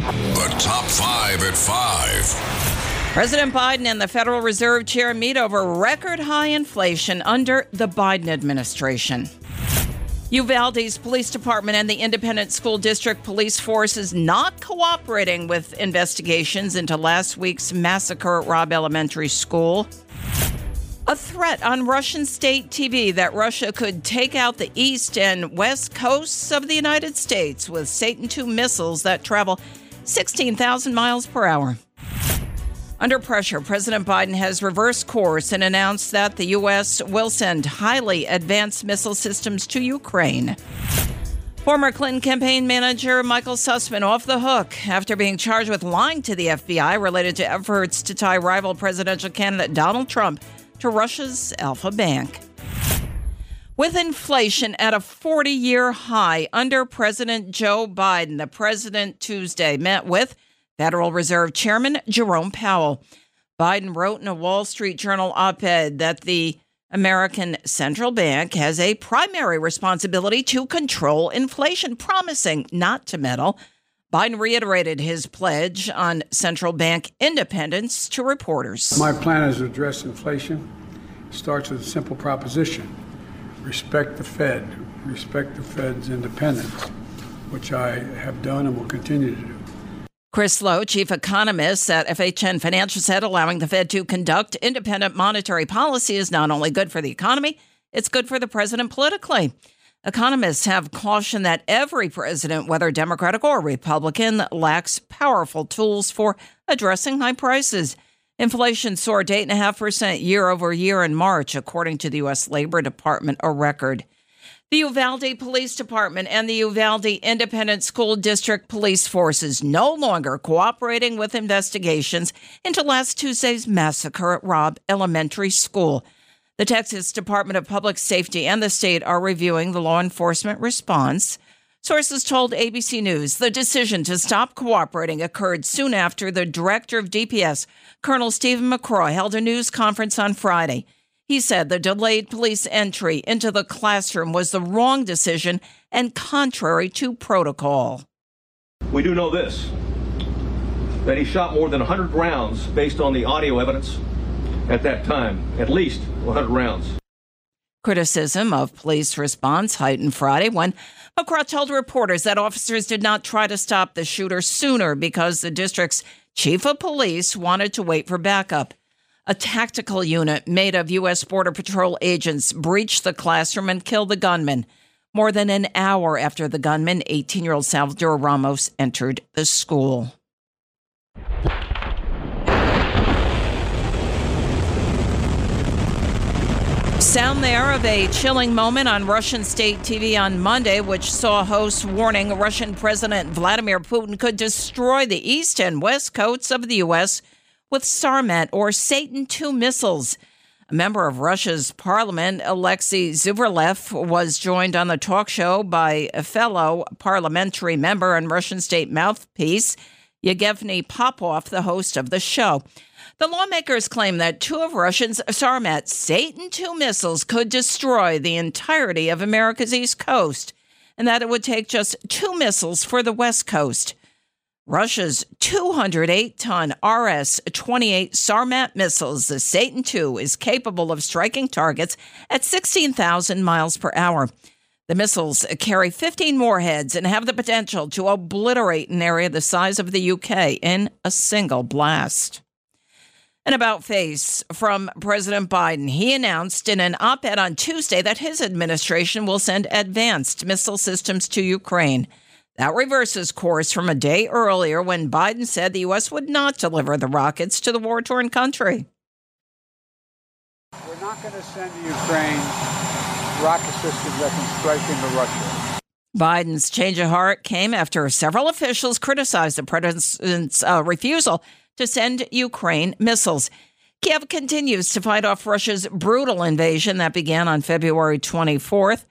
The top five at five. President Biden and the Federal Reserve Chair meet over record high inflation under the Biden administration. Uvalde's police department and the independent school district police force is not cooperating with investigations into last week's massacre at Robb Elementary School. A threat on Russian state TV that Russia could take out the east and west coasts of the United States with Satan II missiles that travel 16,000 miles per hour. Under pressure, President Biden has reversed course and announced that the U.S. will send highly advanced missile systems to Ukraine. Former Clinton campaign manager Michael Sussmann off the hook after being charged with lying to the FBI related to efforts to tie rival presidential candidate Donald Trump to Russia's Alfa Bank. With inflation at a 40 year high under President Joe Biden, the president Tuesday met with Federal Reserve Chairman Jerome Powell. Biden wrote in a Wall Street Journal op ed that the American Central Bank has a primary responsibility to control inflation, promising not to meddle. Biden reiterated his pledge on central bank independence to reporters. My plan is to address inflation. It starts with a simple proposition respect the Fed, respect the Fed's independence, which I have done and will continue to do. Chris Lowe, chief economist at FHN Financial, said allowing the Fed to conduct independent monetary policy is not only good for the economy, it's good for the president politically. Economists have cautioned that every president, whether Democratic or Republican, lacks powerful tools for addressing high prices. Inflation soared 8.5% year over year in March, according to the U.S. Labor Department, a record. The Uvalde Police Department and the Uvalde Independent School District police forces no longer cooperating with investigations into last Tuesday's massacre at Robb Elementary School. The Texas Department of Public Safety and the state are reviewing the law enforcement response. Sources told ABC News the decision to stop cooperating occurred soon after the director of DPS, Colonel Steven McCraw, held a news conference on Friday. He said the delayed police entry into the classroom was the wrong decision and contrary to protocol. We do know this that he shot more than 100 rounds based on the audio evidence at that time, at least 100 rounds. Criticism of police response heightened Friday when McCraw told reporters that officers did not try to stop the shooter sooner because the district's chief of police wanted to wait for backup. A tactical unit made of U.S. Border Patrol agents breached the classroom and killed the gunman. More than an hour after the gunman, 18 year old Salvador Ramos, entered the school. Sound there of a chilling moment on Russian state TV on Monday, which saw hosts warning Russian President Vladimir Putin could destroy the east and west coasts of the U.S with Sarmat or Satan II missiles. A member of Russia's parliament, Alexei Zhuravlyov, was joined on the talk show by a fellow parliamentary member and Russian state mouthpiece, Yevgeny Popov, the host of the show. The lawmakers claim that two of Russia's Sarmat Satan II missiles could destroy the entirety of America's East Coast, and that it would take just two missiles for the West Coast. Russia's 208 ton RS 28 Sarmat missiles, the Satan II, is capable of striking targets at 16,000 miles per hour. The missiles carry 15 warheads and have the potential to obliterate an area the size of the UK in a single blast. An about face from President Biden. He announced in an op ed on Tuesday that his administration will send advanced missile systems to Ukraine. That reverses course from a day earlier when Biden said the U.S. would not deliver the rockets to the war torn country. Going to send to Ukraine rocket systems that can strike into Russia. Biden's change of heart came after several officials criticized the president's uh, refusal to send Ukraine missiles. Kiev continues to fight off Russia's brutal invasion that began on February 24th.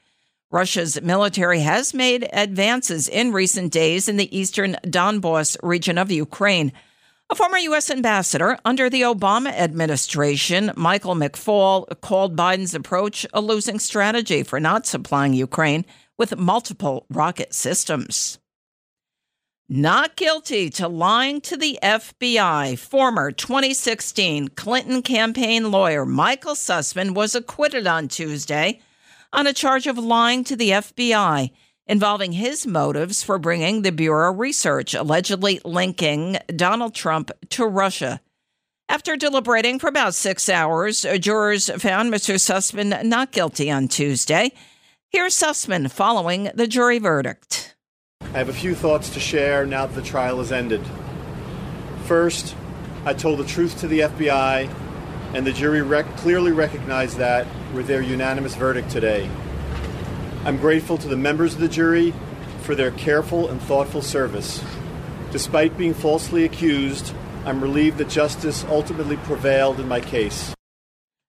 Russia's military has made advances in recent days in the eastern Donbass region of Ukraine. A former U.S. ambassador under the Obama administration, Michael McFaul, called Biden's approach a losing strategy for not supplying Ukraine with multiple rocket systems. not guilty to lying to the FBI. Former 2016 Clinton campaign lawyer Michael Sussmann was acquitted on Tuesday on a charge of lying to the FBI involving his motives for bringing the Bureau research allegedly linking Donald Trump to Russia. After deliberating for about six hours, jurors found Mr. Sussmann not guilty on Tuesday. Here's Sussmann following the jury verdict. I have a few thoughts to share now that the trial has ended. First, I told the truth to the FBI, and the jury rec- clearly recognized that with their unanimous verdict today. I'm grateful to the members of the jury for their careful and thoughtful service. Despite being falsely accused, I'm relieved that justice ultimately prevailed in my case.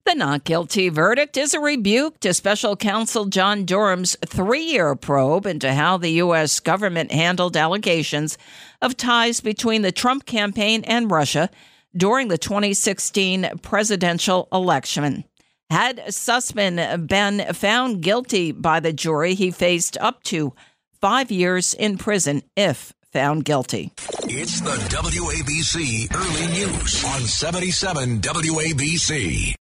The not guilty verdict is a rebuke to special counsel John Durham's three year probe into how the U.S. government handled allegations of ties between the Trump campaign and Russia during the 2016 presidential election. Had Sussmann been found guilty by the jury, he faced up to five years in prison if found guilty. It's the WABC Early News on 77 WABC.